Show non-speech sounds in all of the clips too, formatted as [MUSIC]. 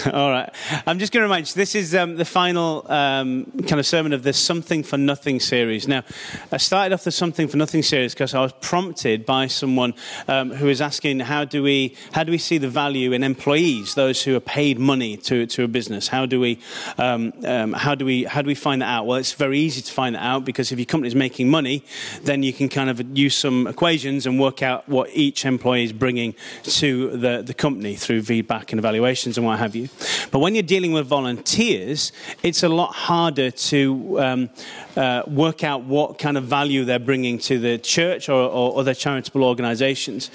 [LAUGHS] All right. I'm just going to remind you, this is um, the final um, kind of sermon of this Something for Nothing series. Now, I started off the Something for Nothing series because I was prompted by someone um, who was asking, how do, we, how do we see the value in employees, those who are paid money to, to a business? How do, we, um, um, how, do we, how do we find that out? Well, it's very easy to find that out because if your company is making money, then you can kind of use some equations and work out what each employee is bringing to the, the company through feedback and evaluations and what have you. But when you're dealing with volunteers, it's a lot harder to um, uh, work out what kind of value they're bringing to the church or, or other charitable organizations.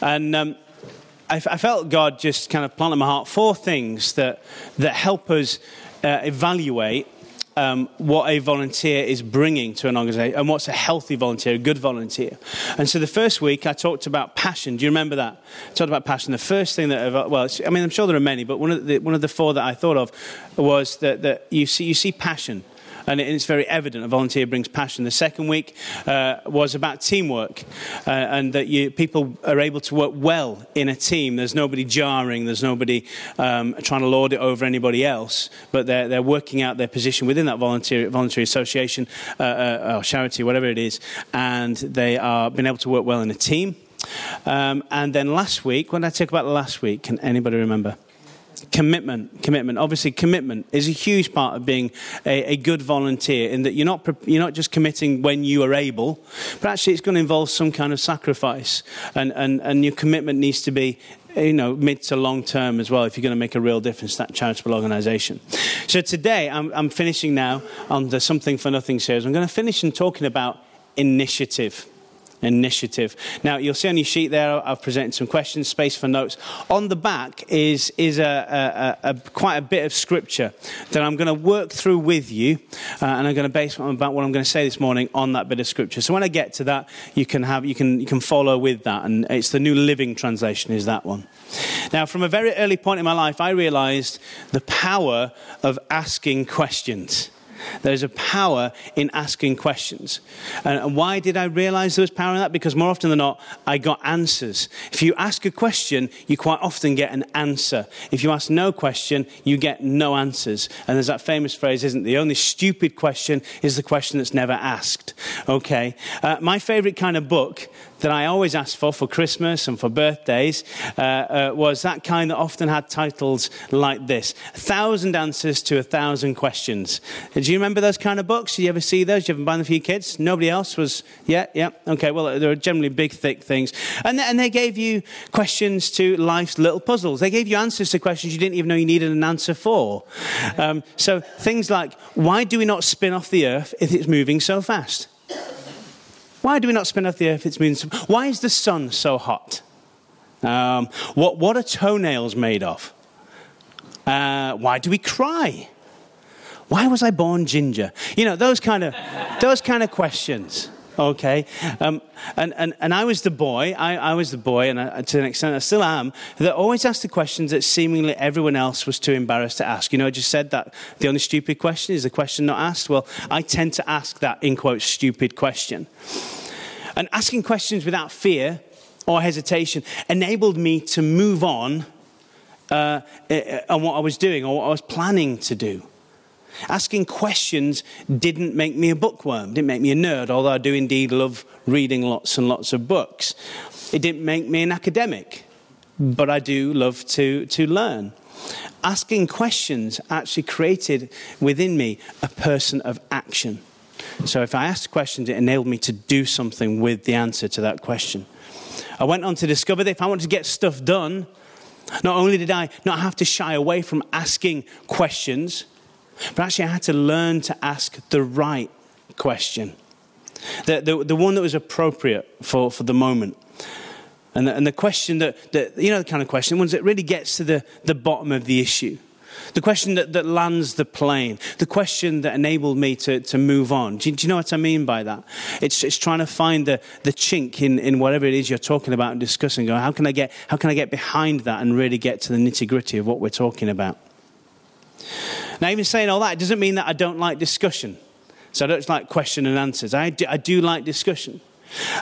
And um, I, I, felt God just kind of planted in my heart four things that, that help us uh, evaluate um, what a volunteer is bringing to an organization and what's a healthy volunteer, a good volunteer. And so the first week I talked about passion. Do you remember that? I talked about passion. The first thing that, well, I mean, I'm sure there are many, but one of the, one of the four that I thought of was that, that you, see, you see passion and it's very evident a volunteer brings passion. The second week uh, was about teamwork uh, and that you, people are able to work well in a team. There's nobody jarring, there's nobody um, trying to lord it over anybody else, but they're, they're working out their position within that volunteer, voluntary association uh, uh or charity, whatever it is, and they are being able to work well in a team. Um, and then last week, when I talk about last week? Can anybody remember? Commitment commitment. Obviously commitment is a huge part of being a, a, good volunteer in that you're not you're not just committing when you are able but actually it's going to involve some kind of sacrifice. And and, and your commitment needs to be you know mid to long term as well if you're going to make a real difference that charitable organization. So today i'm, I'm finishing now on the something for nothing series. I'm going to finish in talking about initiative initiative. Now, you'll see on your sheet there, I've presented some questions, space for notes. On the back is, is a, a, a quite a bit of scripture that I'm going to work through with you, uh, and I'm going to base about what I'm going to say this morning on that bit of scripture. So when I get to that, you can, have, you can, you can follow with that, and it's the New Living Translation is that one. Now, from a very early point in my life, I realized the power of asking questions. There's a power in asking questions. And why did I realize there was power in that? Because more often than not, I got answers. If you ask a question, you quite often get an answer. If you ask no question, you get no answers. And there's that famous phrase, isn't it? The only stupid question is the question that's never asked. Okay? Uh, my favorite kind of book that I always asked for for Christmas and for birthdays uh, uh, was that kind that often had titles like this A Thousand Answers to a Thousand Questions. Do you remember those kind of books? Did you ever see those? Did you ever buy them for your kids? Nobody else was? Yeah, yeah. Okay, well, they were generally big, thick things. And, and they gave you questions to life's little puzzles. They gave you answers to questions you didn't even know you needed an answer for. Um, so things like, why do we not spin off the earth if it's moving so fast? Why do we not spin off the earth? It's moving. Why is the sun so hot? Um, what, what are toenails made of? Uh, why do we cry? Why was I born ginger? You know, those kind of, those kind of questions okay? Um, and, and, and I was the boy, I, I was the boy, and I, to an extent I still am, that always asked the questions that seemingly everyone else was too embarrassed to ask. You know, I just said that the only stupid question is the question not asked. Well, I tend to ask that, in quotes, stupid question. And asking questions without fear or hesitation enabled me to move on uh, on what I was doing or what I was planning to do. Asking questions didn't make me a bookworm, didn't make me a nerd, although I do indeed love reading lots and lots of books. It didn't make me an academic, but I do love to, to learn. Asking questions actually created within me a person of action. So if I asked questions, it enabled me to do something with the answer to that question. I went on to discover that if I wanted to get stuff done, not only did I not have to shy away from asking questions, but actually, I had to learn to ask the right question, the, the, the one that was appropriate for, for the moment. And the, and the question that, that, you know, the kind of question, ones that really gets to the, the bottom of the issue. The question that, that lands the plane. The question that enabled me to, to move on. Do you, do you know what I mean by that? It's, it's trying to find the, the chink in, in whatever it is you're talking about and discussing. Going, how, can I get, how can I get behind that and really get to the nitty gritty of what we're talking about? Now, even saying all that doesn't mean that I don't like discussion. So I don't like question and answers. I do, I do like discussion.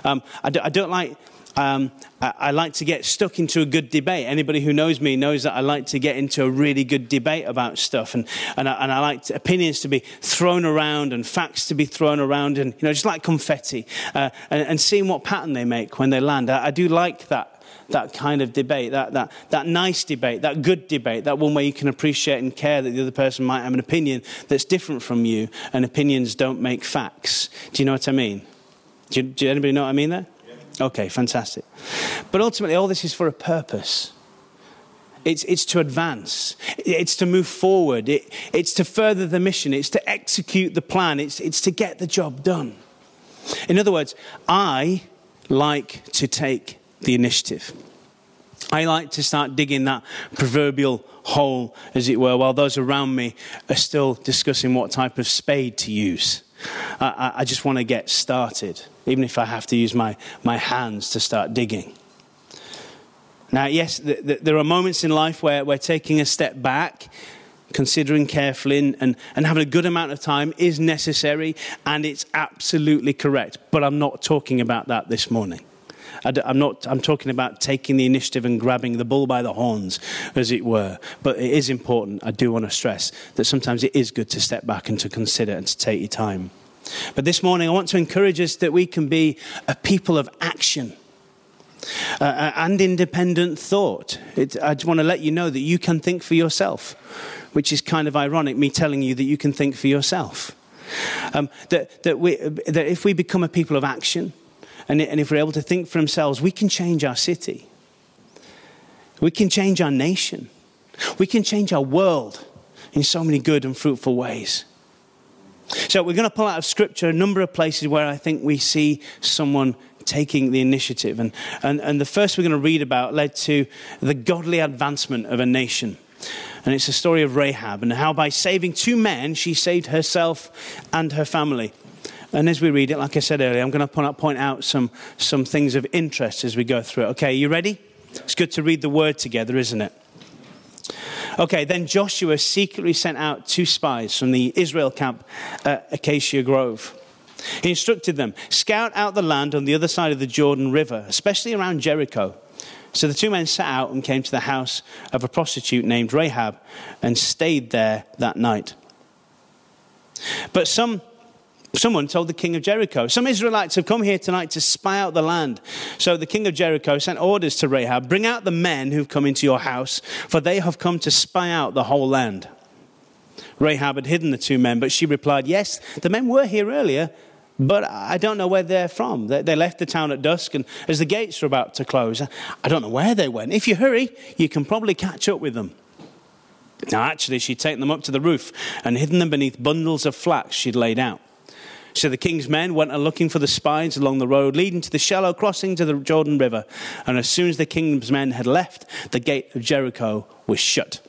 Um, I, do, I, don't like um, I, I, like to get stuck into a good debate. Anybody who knows me knows that I like to get into a really good debate about stuff, and and I, and I like to, opinions to be thrown around and facts to be thrown around, and you know, just like confetti, uh, and, and, seeing what pattern they make when they land. I, I do like that that kind of debate, that, that, that nice debate, that good debate, that one where you can appreciate and care that the other person might have an opinion that's different from you, and opinions don't make facts. Do you know what I mean? Do, you, do anybody know what I mean there? Okay, fantastic. But ultimately, all this is for a purpose. It's, it's to advance, it's to move forward, it, it's to further the mission, it's to execute the plan, it's, it's to get the job done. In other words, I like to take the initiative. I like to start digging that proverbial hole, as it were, while those around me are still discussing what type of spade to use. I, I just want to get started, even if I have to use my, my hands to start digging. Now, yes, th- th- there are moments in life where we're taking a step back, considering carefully, and, and, and having a good amount of time is necessary, and it's absolutely correct. But I'm not talking about that this morning. I'm not. I'm talking about taking the initiative and grabbing the bull by the horns, as it were. But it is important. I do want to stress that sometimes it is good to step back and to consider and to take your time. But this morning, I want to encourage us that we can be a people of action. Uh, uh and independent thought. It, I just want to let you know that you can think for yourself, which is kind of ironic, me telling you that you can think for yourself. Um, that, that, we, that if we become a people of action, and, and if we're able to think for themselves, we can change our city. We can change our nation. We can change our world in so many good and fruitful ways. So, we're going to pull out of Scripture a number of places where I think we see someone taking the initiative. And, and, and the first we're going to read about led to the godly advancement of a nation. And it's the story of Rahab and how by saving two men, she saved herself and her family. And as we read it, like I said earlier, I'm going to point out some, some things of interest as we go through it. Okay, you ready? It's good to read the word together, isn't it? Okay, then Joshua secretly sent out two spies from the Israel camp at Acacia Grove. He instructed them scout out the land on the other side of the Jordan River, especially around Jericho. So the two men set out and came to the house of a prostitute named Rahab and stayed there that night. But some Someone told the king of Jericho, Some Israelites have come here tonight to spy out the land. So the king of Jericho sent orders to Rahab Bring out the men who've come into your house, for they have come to spy out the whole land. Rahab had hidden the two men, but she replied, Yes, the men were here earlier, but I don't know where they're from. They left the town at dusk, and as the gates were about to close, I don't know where they went. If you hurry, you can probably catch up with them. Now, actually, she'd taken them up to the roof and hidden them beneath bundles of flax she'd laid out. So the king's men went a looking for the spies along the road leading to the shallow crossing to the Jordan River. And as soon as the king's men had left, the gate of Jericho was shut.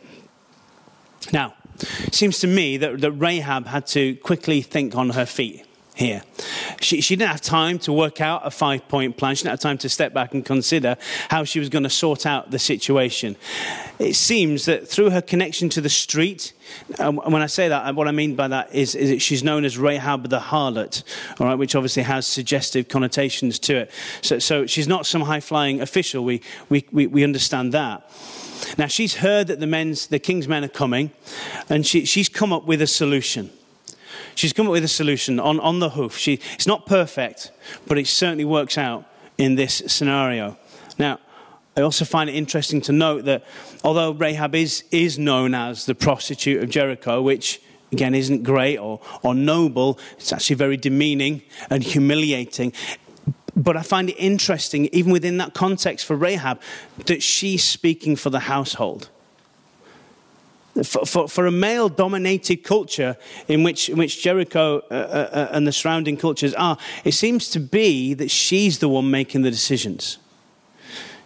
Now, it seems to me that, that Rahab had to quickly think on her feet here. She, she didn't have time to work out a five point plan. She didn't have time to step back and consider how she was going to sort out the situation. It seems that through her connection to the street, um, when I say that, what I mean by that is, is that she's known as Rahab the harlot, all right, which obviously has suggestive connotations to it. So, so she's not some high flying official. We, we, we, we understand that. Now, she's heard that the, men's, the king's men are coming, and she, she's come up with a solution. She's come up with a solution on, on the hoof. She, it's not perfect, but it certainly works out in this scenario. Now, I also find it interesting to note that although Rahab is, is known as the prostitute of Jericho, which again isn't great or, or noble, it's actually very demeaning and humiliating. But I find it interesting, even within that context for Rahab, that she's speaking for the household for, for, for, a male dominated culture in which, in which Jericho uh, uh, uh, and the surrounding cultures are, it seems to be that she's the one making the decisions.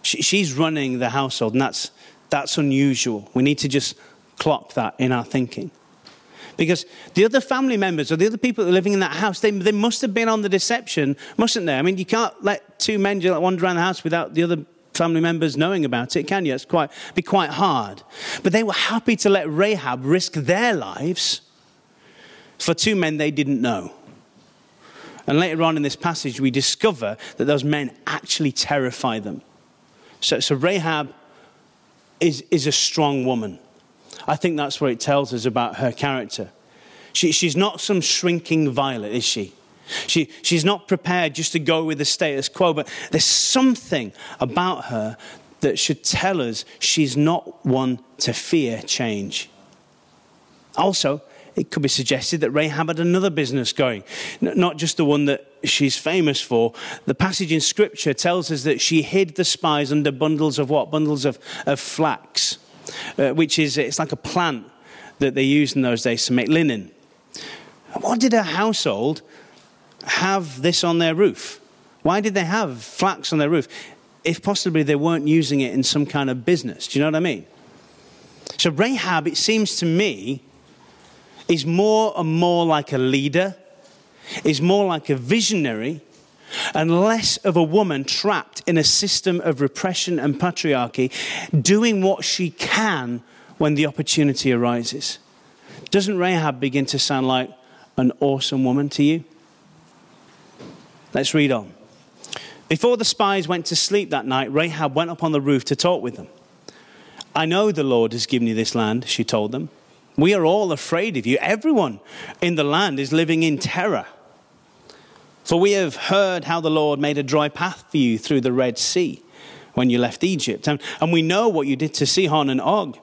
She, she's running the household, and that's, that's unusual. We need to just clock that in our thinking. Because the other family members or the other people that are living in that house, they, they must have been on the deception, mustn't they? I mean, you can't let two men just wander around the house without the other family members knowing about it, can you? It's quite, be quite hard. But they were happy to let Rahab risk their lives for two men they didn't know. And later on in this passage, we discover that those men actually terrify them. So, so Rahab is, is a strong woman. I think that's what it tells us about her character. She, she's not some shrinking violet, is she? She? She's not prepared just to go with the status quo, but there's something about her that should tell us she's not one to fear change. Also, it could be suggested that Rahab had another business going, not just the one that she's famous for. The passage in Scripture tells us that she hid the spies under bundles of what? Bundles of, of flax, uh, which is it's like a plant that they used in those days to make linen. What did her household have this on their roof? Why did they have flax on their roof? If possibly they weren't using it in some kind of business. Do you know what I mean? So, Rahab, it seems to me, is more and more like a leader, is more like a visionary, and less of a woman trapped in a system of repression and patriarchy, doing what she can when the opportunity arises. Doesn't Rahab begin to sound like an awesome woman to you? Let's read on. Before the spies went to sleep that night, Rahab went up on the roof to talk with them. I know the Lord has given you this land, she told them. We are all afraid of you. Everyone in the land is living in terror. For we have heard how the Lord made a dry path for you through the Red Sea when you left Egypt. And, and we know what you did to Sihon and Og,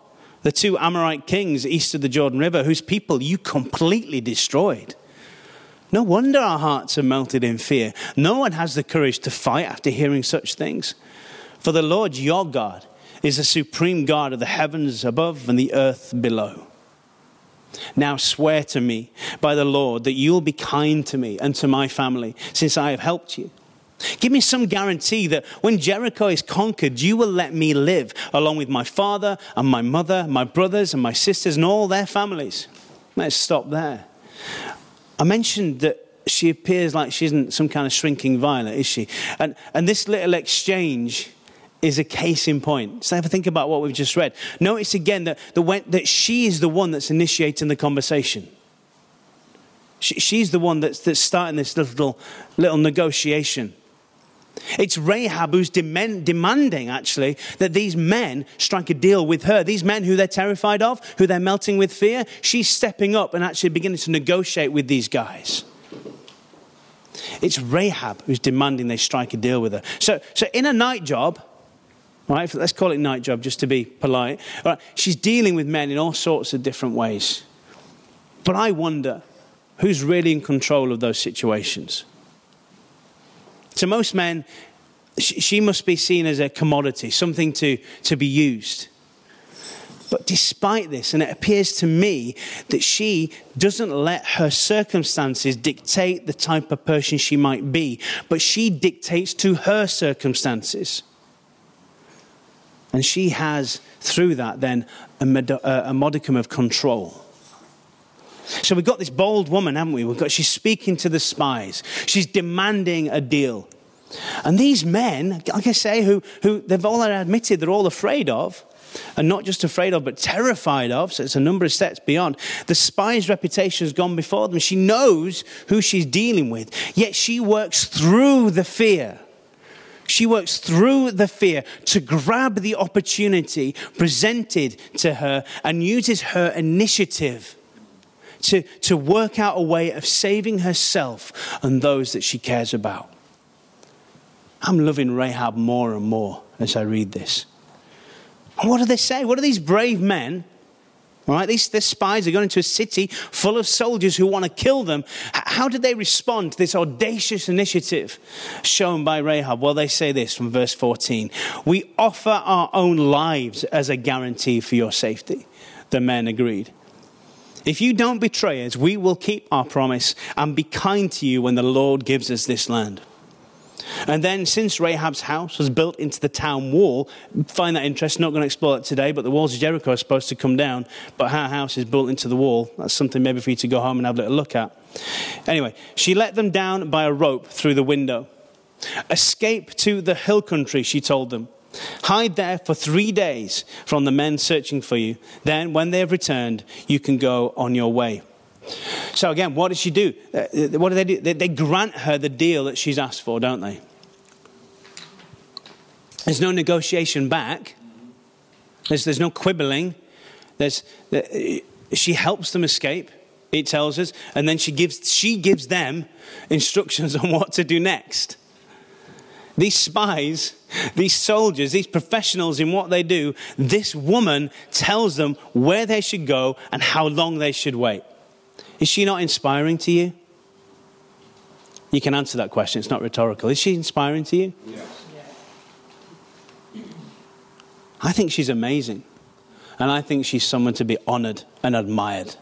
the two Amorite kings east of the Jordan River, whose people you completely destroyed. No wonder our hearts are melted in fear. No one has the courage to fight after hearing such things. For the Lord your God is the supreme God of the heavens above and the earth below. Now swear to me by the Lord that you'll be kind to me and to my family, since I have helped you. Give me some guarantee that when Jericho is conquered, you will let me live along with my father and my mother, my brothers and my sisters, and all their families. Let's stop there. I mentioned that she appears like she isn't some kind of shrinking violet, is she? And, and this little exchange is a case in point. So, ever think about what we've just read. Notice again that, the, that she is the one that's initiating the conversation. She, she's the one that's, that's starting this little, little negotiation. It's Rahab who's demand, demanding, actually, that these men strike a deal with her. These men who they're terrified of, who they're melting with fear, she's stepping up and actually beginning to negotiate with these guys. It's Rahab who's demanding they strike a deal with her. So, so in a night job, right? Let's call it night job just to be polite. Right, she's dealing with men in all sorts of different ways. But I wonder who's really in control of those situations. To most men, she must be seen as a commodity, something to, to be used. But despite this, and it appears to me that she doesn't let her circumstances dictate the type of person she might be, but she dictates to her circumstances. And she has, through that, then a, uh, a modicum of control. So we've got this bold woman, haven't we? We've got, she's speaking to the spies. She's demanding a deal. And these men, like I say, who, who they've all admitted they're all afraid of, and not just afraid of, but terrified of, so it's a number of steps beyond. The spy's reputation has gone before them. She knows who she's dealing with, yet she works through the fear she works through the fear to grab the opportunity presented to her and uses her initiative to, to work out a way of saving herself and those that she cares about. I'm loving Rahab more and more as I read this. And what do they say? What do these brave men right, these, these spies are going into a city full of soldiers who want to kill them. How did they respond to this audacious initiative shown by Rahab? Well, they say this from verse 14 We offer our own lives as a guarantee for your safety. The men agreed. If you don't betray us, we will keep our promise and be kind to you when the Lord gives us this land. And then, since Rahab's house was built into the town wall, find that interesting. Not going to explore it today, but the walls of Jericho are supposed to come down, but her house is built into the wall. That's something maybe for you to go home and have a little look at. Anyway, she let them down by a rope through the window. Escape to the hill country, she told them. Hide there for three days from the men searching for you. Then, when they have returned, you can go on your way. So, again, what does she do? Uh, what do they do? They, grant her the deal that she's asked for, don't they? There's no negotiation back, there's, there's no quibbling. There's, she helps them escape, it tells us, and then she gives, she gives them instructions [LAUGHS] on what to do next. These spies, these soldiers, these professionals in what they do, this woman tells them where they should go and how long they should wait. Is she not inspiring to you? You can answer that question, it's not rhetorical. Is she inspiring to you? Yes. I think she's amazing. And I think she's someone to be honored and admired.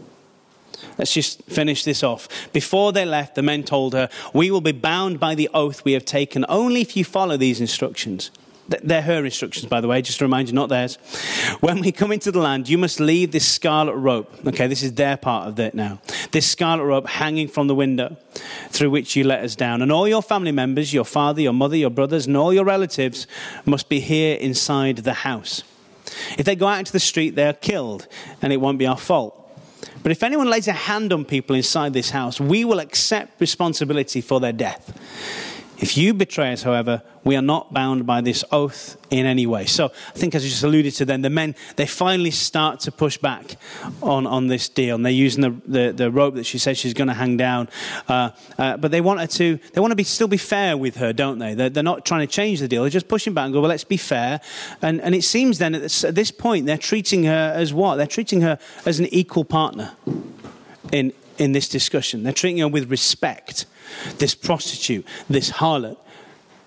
Let's just finish this off. Before they left, the men told her, We will be bound by the oath we have taken only if you follow these instructions. They're her instructions, by the way, just to remind you, not theirs. When we come into the land, you must leave this scarlet rope. Okay, this is their part of it now. This scarlet rope hanging from the window through which you let us down. And all your family members, your father, your mother, your brothers, and all your relatives must be here inside the house. If they go out into the street, they are killed, and it won't be our fault. But if anyone lays a hand on people inside this house, we will accept responsibility for their death. If you betray us, however, we are not bound by this oath in any way. So I think, as you just alluded to, then the men they finally start to push back on, on this deal, and they're using the, the, the rope that she says she's going to hang down. Uh, uh, but they want her to they want to be still be fair with her, don't they? They're, they're, not trying to change the deal. They're just pushing back and go, well, let's be fair. And and it seems then at this, at this point they're treating her as what? They're treating her as an equal partner in in this discussion. They're treating her with respect this prostitute, this harlot.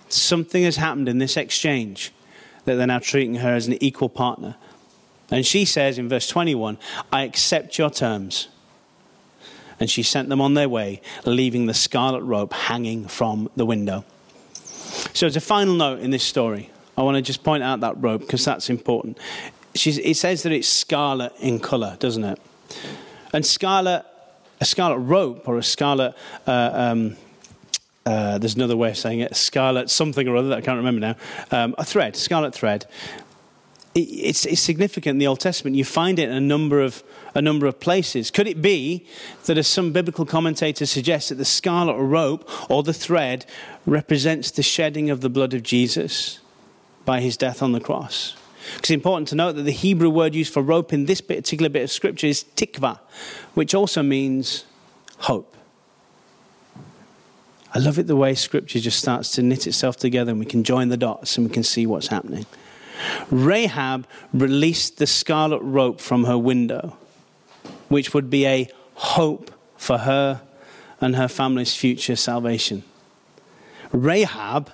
Something has happened in this exchange that they're now treating her as an equal partner. And she says in verse 21, I accept your terms. And she sent them on their way, leaving the scarlet rope hanging from the window. So, as a final note in this story, I want to just point out that rope because that's important. She's, it says that it's scarlet in color, doesn't it? And scarlet a scarlet rope or a scarlet. Uh, um, uh, there's another way of saying it, scarlet something or other that I can't remember now. Um, a thread, scarlet thread. It, it's, it's, significant in the Old Testament. You find it in a number of a number of places. Could it be that, as some biblical commentators suggest, that the scarlet rope or the thread represents the shedding of the blood of Jesus by his death on the cross? It's important to note that the Hebrew word used for rope in this particular bit of scripture is tikva, which also means hope. I love it the way scripture just starts to knit itself together and we can join the dots and we can see what's happening. Rahab released the scarlet rope from her window, which would be a hope for her and her family's future salvation. Rahab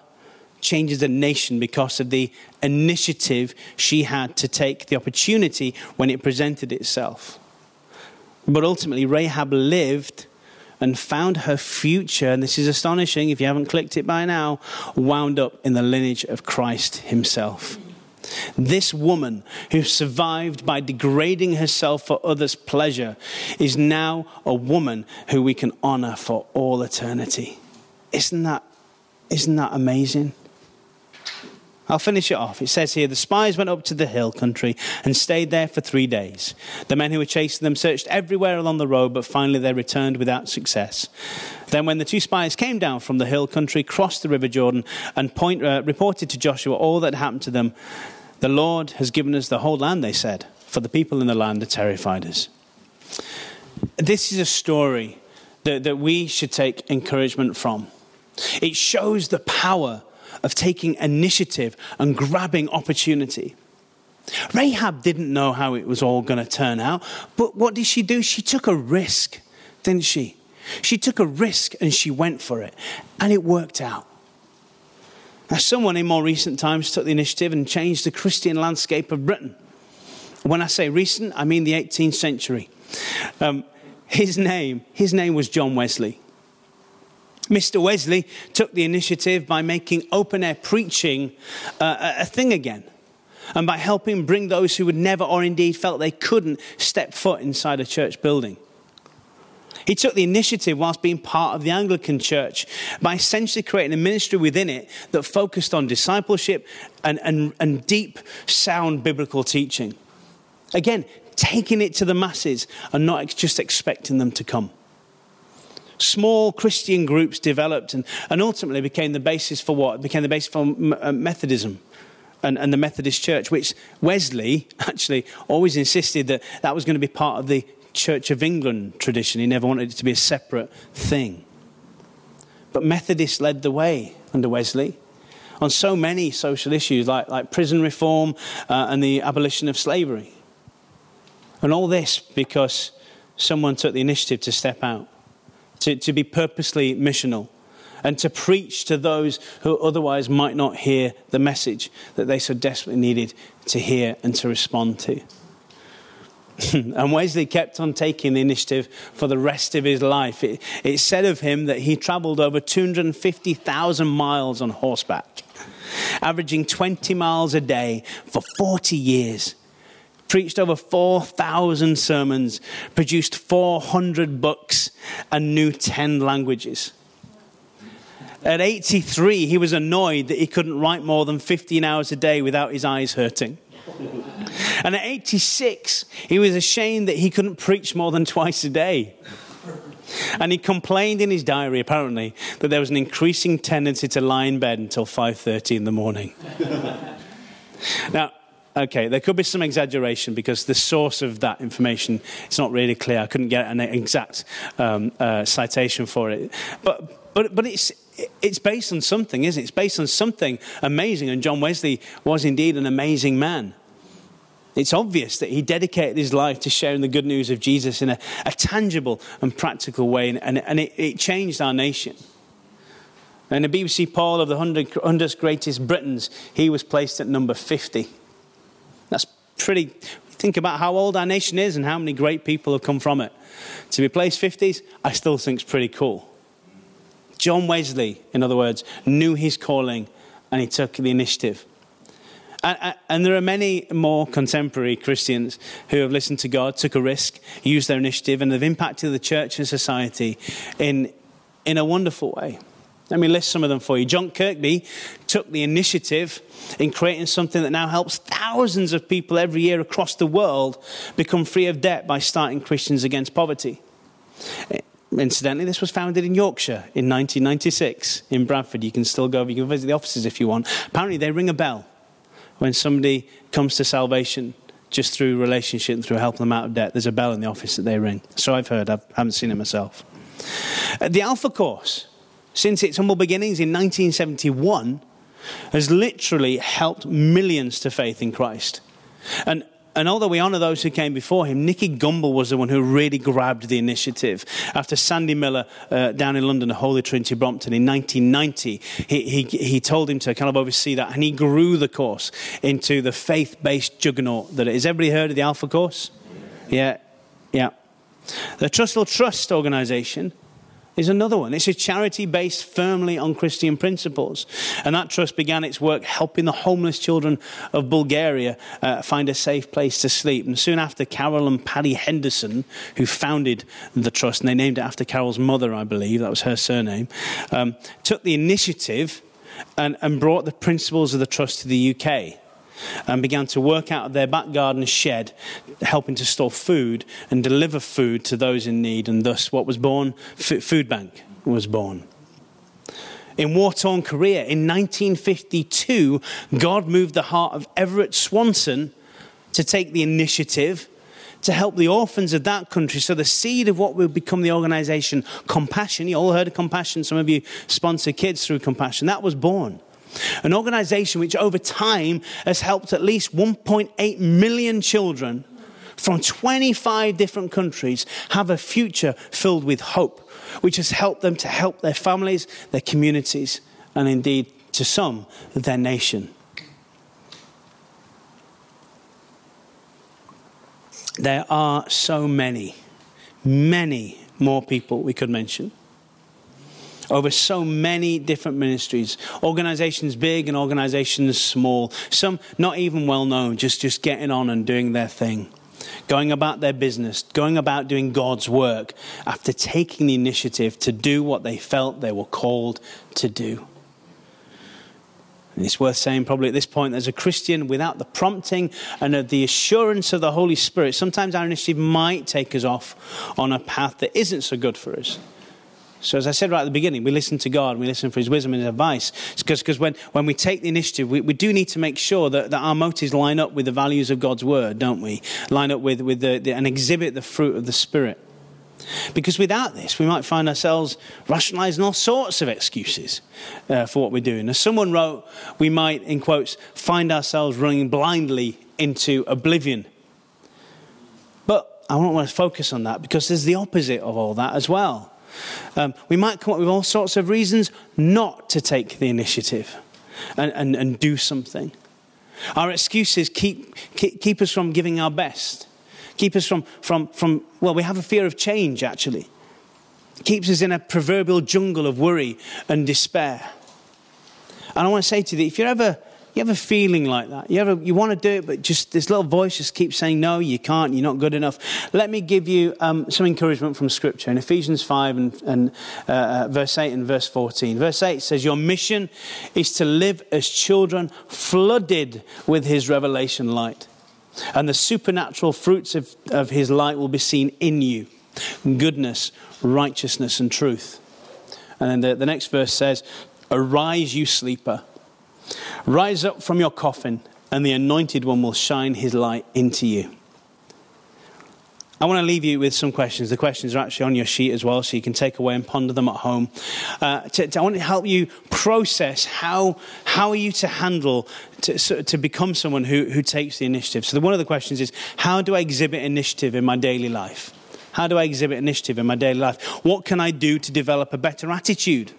changes the nation because of the initiative she had to take the opportunity when it presented itself. But ultimately, Rahab lived and found her future, and this is astonishing if you haven't clicked it by now, wound up in the lineage of Christ himself. This woman who survived by degrading herself for others' pleasure is now a woman who we can honor for all eternity. Isn't that, isn't that amazing? I'll finish it off. It says here the spies went up to the hill country and stayed there for three days. The men who were chasing them searched everywhere along the road, but finally they returned without success. Then, when the two spies came down from the hill country, crossed the river Jordan, and point, uh, reported to Joshua all that happened to them, the Lord has given us the whole land, they said, for the people in the land are terrified us. This is a story that, that we should take encouragement from. It shows the power of taking initiative and grabbing opportunity. Rahab didn't know how it was all going to turn out, but what did she do? She took a risk, didn't she? She took a risk and she went for it, and it worked out. Now, someone in more recent times took the initiative and changed the Christian landscape of Britain. When I say recent, I mean the 18th century. Um, his name, his name was John Wesley. Mr. Wesley took the initiative by making open air preaching uh, a thing again and by helping bring those who would never or indeed felt they couldn't step foot inside a church building. He took the initiative whilst being part of the Anglican Church by essentially creating a ministry within it that focused on discipleship and, and, and deep, sound biblical teaching. Again, taking it to the masses and not just expecting them to come. Small Christian groups developed and, and ultimately became the basis for what? Became the basis for uh, Methodism and, and the Methodist Church, which Wesley [LAUGHS] actually always insisted that that was going to be part of the Church of England tradition. He never wanted it to be a separate thing. But Methodists led the way under Wesley on so many social issues like, like prison reform uh, and the abolition of slavery. And all this because someone took the initiative to step out, to, to be purposely missional, and to preach to those who otherwise might not hear the message that they so desperately needed to hear and to respond to. [LAUGHS] and Wesley kept on taking the initiative for the rest of his life. It, it said of him that he traveled over 250,000 miles on horseback, averaging 20 miles a day for 40 years preached over 4,000 sermons, produced 400 books, and knew 10 languages. At 83, he was annoyed that he couldn't write more than 15 hours a day without his eyes hurting. And at 86, he was ashamed that he couldn't preach more than twice a day. And he complained in his diary, apparently, that there was an increasing tendency to lie in bed until 5.30 in the morning. [LAUGHS] now, Okay, there could be some exaggeration because the source of that information is not really clear. I couldn't get an exact um, uh, citation for it, but but but it's it's based on something, isn't it? It's based on something amazing, and John Wesley was indeed an amazing man. It's obvious that he dedicated his life to sharing the good news of Jesus in a, a tangible and practical way, and, and, it, it changed our nation. In the BBC poll of the 100, 100 greatest Britons, he was placed at number 50 pretty, think about how old our nation is and how many great people have come from it. To be placed 50s, I still think is pretty cool. John Wesley, in other words, knew his calling and he took the initiative. And, and, there are many more contemporary Christians who have listened to God, took a risk, used their initiative, and have impacted the church and society in, in a wonderful way. Let me list some of them for you. John Kirkby took the initiative in creating something that now helps thousands of people every year across the world become free of debt by starting Christians Against Poverty. Incidentally, this was founded in Yorkshire in 1996 in Bradford. You can still go, you can visit the offices if you want. Apparently, they ring a bell when somebody comes to salvation just through relationship and through helping them out of debt. There's a bell in the office that they ring. So I've heard, I haven't seen it myself. Uh, the Alpha Course since its humble beginnings in 1971, has literally helped millions to faith in Christ. And, and although we honour those who came before him, Nicky Gumbel was the one who really grabbed the initiative. After Sandy Millar uh, down in London at Holy Trinity Brompton in 1990, he, he, he told him to kind of oversee that, and he grew the course into the faith based juggernaut that it is. Everybody heard of the Alpha Course? Yeah, yeah. The Trussell Trust organisation is another one. It's a charity based firmly on Christian principles. And that trust began its work helping the homeless children of Bulgaria uh, find a safe place to sleep. And soon after, Carol and Paddy Henderson, who founded the trust, and they named it after Carol's mother, I believe, that was her surname, um, took the initiative and, and brought the principles of the trust to the UK and began to work out of their back garden shed, helping to store food and deliver food to those in need. And thus, what was born? Food Bank was born. In war torn Korea in 1952, God moved the heart of Everett Swanson to take the initiative to help the orphans of that country. So the seed of what will become the organization Compassion, you all heard of Compassion, some of you sponsor kids through Compassion, that was born. An organization which over time has helped at least 1.8 million children from 25 different countries have a future filled with hope, which has helped them to help their families, their communities, and indeed, to some, their nation. There are so many, many more people we could mention over so many different ministries, organizations big and organizations small, some not even well known, just, just getting on and doing their thing, going about their business, going about doing God's work after taking the initiative to do what they felt they were called to do. And it's worth saying, probably at this point, as a Christian, without the prompting and of the assurance of the Holy Spirit, sometimes our initiative might take us off on a path that isn't so good for us. So, as I said right at the beginning, we listen to God, we listen for His wisdom and His advice. Because when, when we take the initiative, we, we do need to make sure that, that our motives line up with the values of God's Word, don't we? Line up with, with the, the, and exhibit the fruit of the Spirit. Because without this, we might find ourselves rationalizing all sorts of excuses uh, for what we're doing. As someone wrote, we might, in quotes, find ourselves running blindly into oblivion. But I don't want to focus on that because there's the opposite of all that as well. Um, we might come up with all sorts of reasons not to take the initiative and, and, and do something. Our excuses keep, keep, keep us from giving our best keep us from, from, from, well, we have a fear of change, actually. Keeps us in a proverbial jungle of worry and despair. And I want to say to you that if you're ever, you have a feeling like that, you, ever, you want to do it, but just this little voice just keeps saying, no, you can't, you're not good enough. Let me give you um, some encouragement from Scripture in Ephesians 5 and, and uh, uh verse 8 and verse 14. Verse 8 says, Your mission is to live as children flooded with His revelation light and the supernatural fruits of, of his light will be seen in you goodness, righteousness, and truth. And then the, the next verse says, Arise, you sleeper, rise up from your coffin, and the anointed one will shine his light into you. I want to leave you with some questions. The questions are actually on your sheet as well, so you can take away and ponder them at home. Uh, to, to, I want to help you process how, how are you to handle, to, to become someone who, who takes the initiative. So, the, one of the questions is how do I exhibit initiative in my daily life? How do I exhibit initiative in my daily life? What can I do to develop a better attitude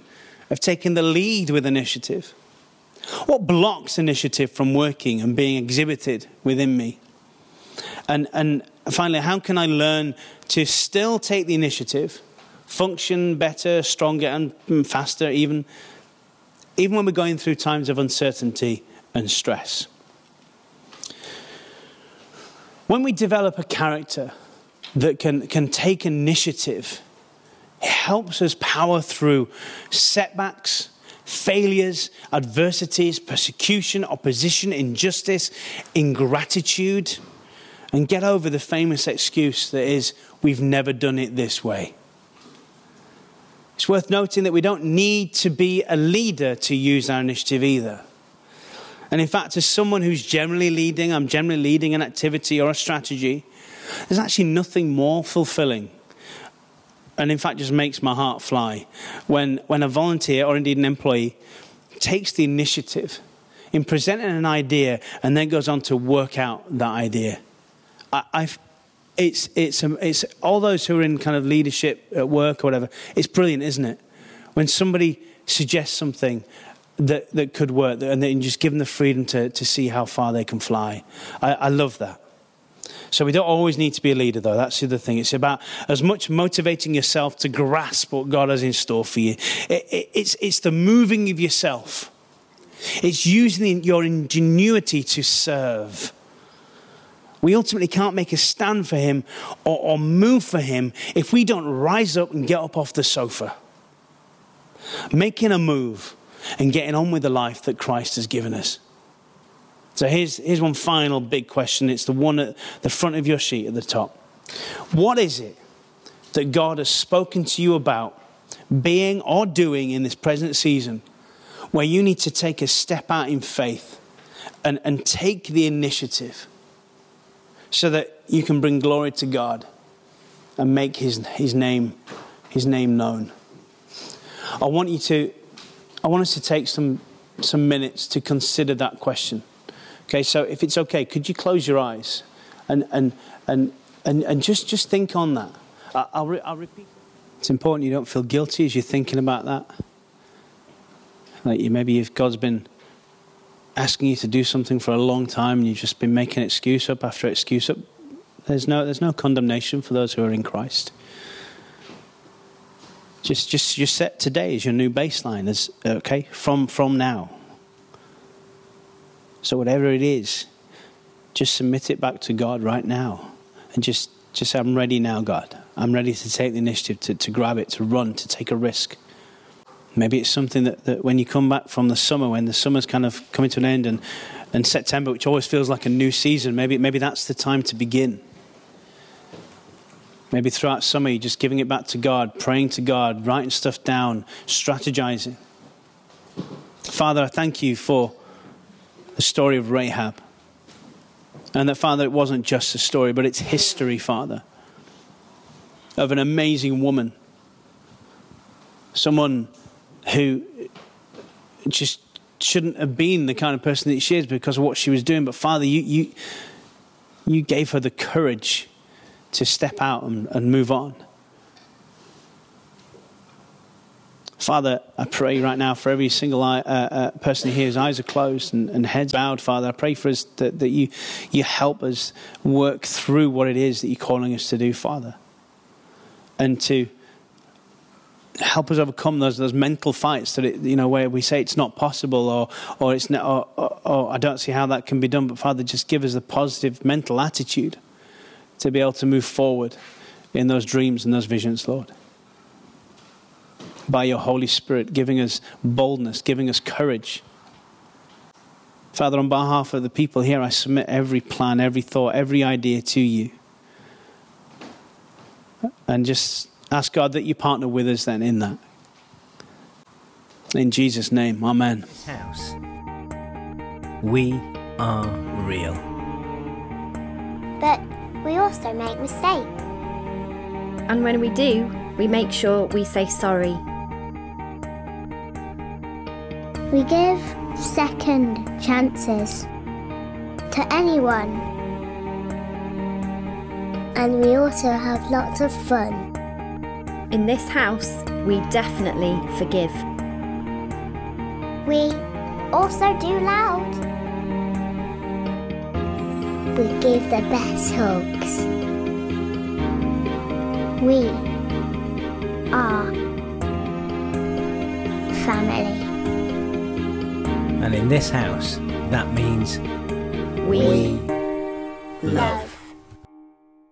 of taking the lead with initiative? What blocks initiative from working and being exhibited within me? And, and finally, how can I learn to still take the initiative, function better, stronger, and faster, even, even when we're going through times of uncertainty and stress? When we develop a character that can, can take initiative, it helps us power through setbacks, failures, adversities, persecution, opposition, injustice, ingratitude and get over the famous excuse that is, we've never done it this way. It's worth noting that we don't need to be a leader to use our initiative either. And in fact, as someone who's generally leading, I'm generally leading an activity or a strategy, there's actually nothing more fulfilling. And in fact, just makes my heart fly when, when a volunteer or indeed an employee takes the initiative in presenting an idea and then goes on to work out that idea. I, I've, it's, it's, um, it's all those who are in kind of leadership at work or whatever. It's brilliant, isn't it? When somebody suggests something that, that could work and then just give them the freedom to, to see how far they can fly. I, I love that. So we don't always need to be a leader, though. That's the other thing. It's about as much motivating yourself to grasp what God has in store for you. It, it, it's, it's the moving of yourself. It's using your ingenuity to serve. We ultimately can't make a stand for him or, or move for him if we don't rise up and get up off the sofa. Making a move and getting on with the life that Christ has given us. So here's, here's one final big question. It's the one at the front of your sheet at the top. What is it that God has spoken to you about being or doing in this present season where you need to take a step out in faith and, and take the initiative so that you can bring glory to God and make his, his, name, his name known. I want you to, I want us to take some, some minutes to consider that question. Okay, so if it's okay, could you close your eyes and, and, and, and, and just, just think on that? I'll, re- I'll repeat. It's important you don't feel guilty as you're thinking about that. Like you, maybe if God's been asking you to do something for a long time and you've just been making excuse up after excuse up, there's no, there's no condemnation for those who are in Christ. Just, just, just set today as your new baseline, as, okay, from, from now. So whatever it is, just submit it back to God right now. And just, just say, I'm ready now, God. I'm ready to take the initiative, to, to grab it, to run, to take a risk. Maybe it's something that, that when you come back from the summer, when the summer's kind of coming to an end, and, and September, which always feels like a new season, maybe, maybe that's the time to begin. Maybe throughout summer, you're just giving it back to God, praying to God, writing stuff down, strategizing. Father, I thank you for the story of Rahab. And that, Father, it wasn't just a story, but it's history, Father, of an amazing woman. Someone who just shouldn't have been the kind of person that she is because of what she was doing. But, Father, you, you, you gave her the courage to step out and, and move on. Father, I pray right now for every single eye, uh, uh, person here whose eyes are closed and, and, heads bowed, Father. I pray for us that, that you, you help us work through what it is that you're calling us to do, Father. And to help us overcome those, those mental fights that, it, you know, where we say it's not possible or, or, it's not, or, or, or I don't see how that can be done. But Father, just give us the positive mental attitude to be able to move forward in those dreams and those visions, Lord by your Holy Spirit, giving us boldness, giving us courage. Father, on behalf of the people here, I submit every plan, every thought, every idea to you. And just ask God that you partner with us then in that. In Jesus' name, Amen. House. We are real. But we also make mistakes. And when we do, we make sure we say sorry we give second chances to anyone. And we also have lots of fun. In this house, we definitely forgive. We also do loud. We give the best hugs. We are family. And in this house, that means we, we love.